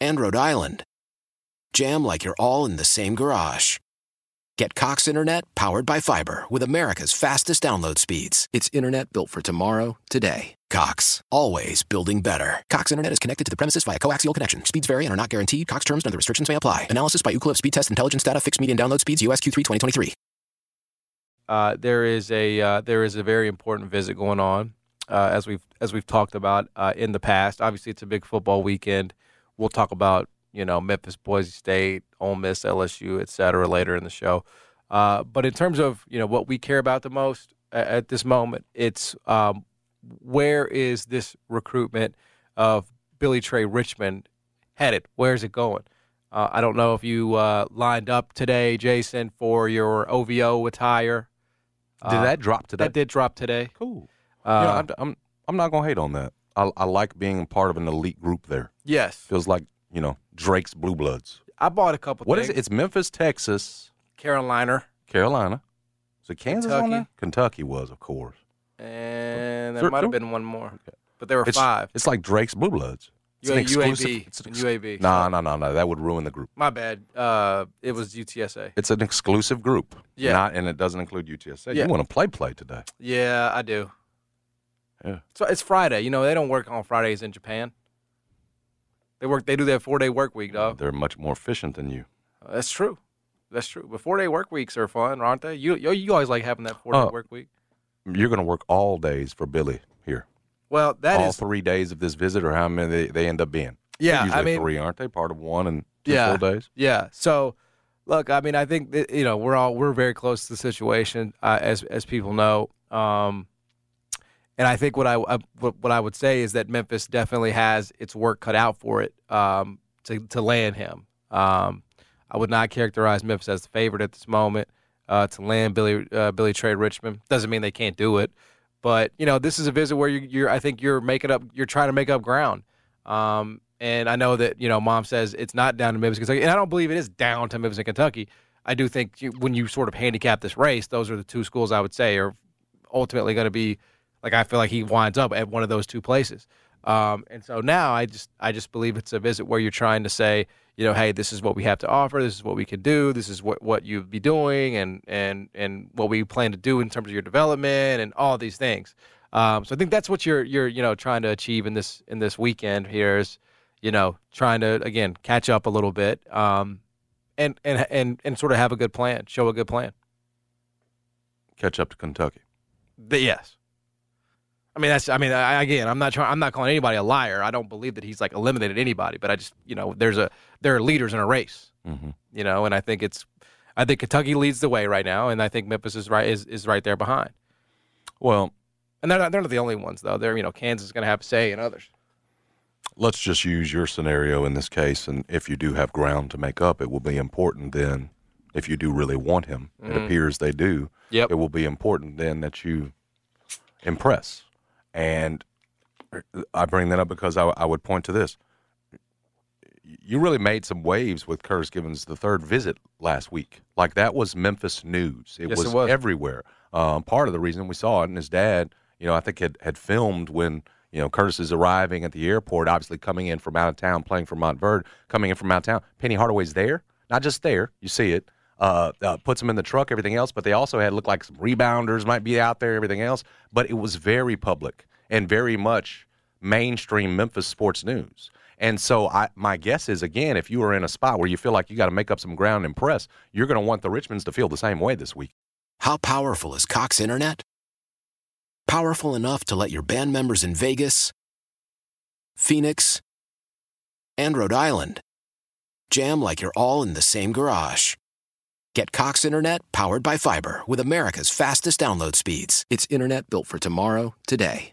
and Rhode Island jam like you're all in the same garage. Get Cox Internet powered by fiber with America's fastest download speeds. It's internet built for tomorrow, today. Cox, always building better. Cox Internet is connected to the premises via coaxial connection. Speeds vary and are not guaranteed. Cox terms and other restrictions may apply. Analysis by Ookla Speed Test Intelligence Data. Fixed median download speeds. USQ3 2023. Uh, there is a uh, there is a very important visit going on, uh, as we've as we've talked about uh, in the past. Obviously, it's a big football weekend. We'll talk about you know Memphis, Boise State, Ole Miss, LSU, et cetera, later in the show. Uh, but in terms of you know what we care about the most at, at this moment, it's um, where is this recruitment of Billy Trey Richmond headed? Where is it going? Uh, I don't know if you uh, lined up today, Jason, for your OVO attire. Did Uh, that drop today? That did drop today. Cool. Uh, you know, I'm, I'm I'm not gonna hate on that. I, I like being part of an elite group there. yes, Feels like you know Drake's Blue Bloods. I bought a couple. What is things. it? It's Memphis, Texas, Carolina, Carolina. Is it Kansas on Kentucky. there? Kentucky was, of course. and there might have been one more, but there were It's five. It's like Drake's Blue Bloods. It's an exclusive. UAB. It's an UAB. No, no, no, no. That would ruin the group. My bad. Uh, it was UTSA. It's an exclusive group. Yeah. Not, and it doesn't include UTSA. Yeah. You want to play play today? Yeah, I do. Yeah. So it's Friday. You know they don't work on Fridays in Japan. They work. They do their four day work week, dog. They're much more efficient than you. Uh, That's true. That's true. But four day work weeks are fun, aren't they? You you, you always like having that four day Oh. work week. You're going to work all days for Billy here. Well, that all is three days of this visit, or how many they, they end up being? yeah. Usually I mean, three, aren't they? Part of one and two Yeah. full days. Yeah. So, look, I mean, I think that, you know we're all we're very close to the situation, uh, as as people know. Um, and I think what I, I what, I would say is that Memphis definitely has its work cut out for it um, to to land him. Um, I would not characterize Memphis as the favorite at this moment uh, to land Billy uh, Billy Trey Richmond. Doesn't mean they can't do it, but you know this is a visit where you, you're I think you're making up you're trying to make up ground. Um, and I know that you know Mom says it's not down to Memphis, Kentucky, and I don't believe it is down to Memphis and Kentucky. I do think you, when you sort of handicap this race, those are the two schools I would say are ultimately going to be like I feel like he winds up at one of those two places. Um, and so now I just I just believe it's a visit where you're trying to say, you know, hey, this is what we have to offer, this is what we can do, this is what, what you'd be doing and and and what we plan to do in terms of your development and all these things. Um, so I think that's what you're you're you know trying to achieve in this in this weekend here is, you know, trying to again catch up a little bit, um, and and and and sort of have a good plan, show a good plan. Catch up to Kentucky. Yes. I mean that's I mean I, again I'm not trying I'm not calling anybody a liar. I don't believe that he's like eliminated anybody, but I just you know there's a there are leaders in a race, hmm you know, and I think it's I think Kentucky leads the way right now, and I think Memphis is right is, is right there behind. Well, And they're not they're not the only ones though. They're you know Kansas is going to have a say and others. let's just use your scenario in this case, and if you do have ground to make up, it will be important then. If you do really want him, it appears they do. Yep. It will be important then that you impress. And I bring that up because I, I would point to this. You really made some waves with Curtis Givens' the third visit last week. Like that was Memphis news. It, Yes, was, it was. everywhere. Um, part of the reason we saw it, and his dad, you know, I think had, had filmed when you know Curtis is arriving at the airport, obviously coming in from out of town, playing for Montverde, coming in from out of town. Penny Hardaway's there, not just there. You see it. Uh, uh, puts him in the truck, everything else. But they also had looked like some rebounders might be out there, everything else. But it was very public and very much mainstream Memphis sports news. And so I, my guess is again, if you are in a spot where you feel like you got to make up some ground and impress, you're going to want the Richmonds to feel the same way this week. How powerful is Cox Internet? Powerful enough to let your band members in Vegas, Phoenix, and Rhode Island jam like you're all in the same garage. Get Cox Internet powered by fiber with America's fastest download speeds. It's internet built for tomorrow, today.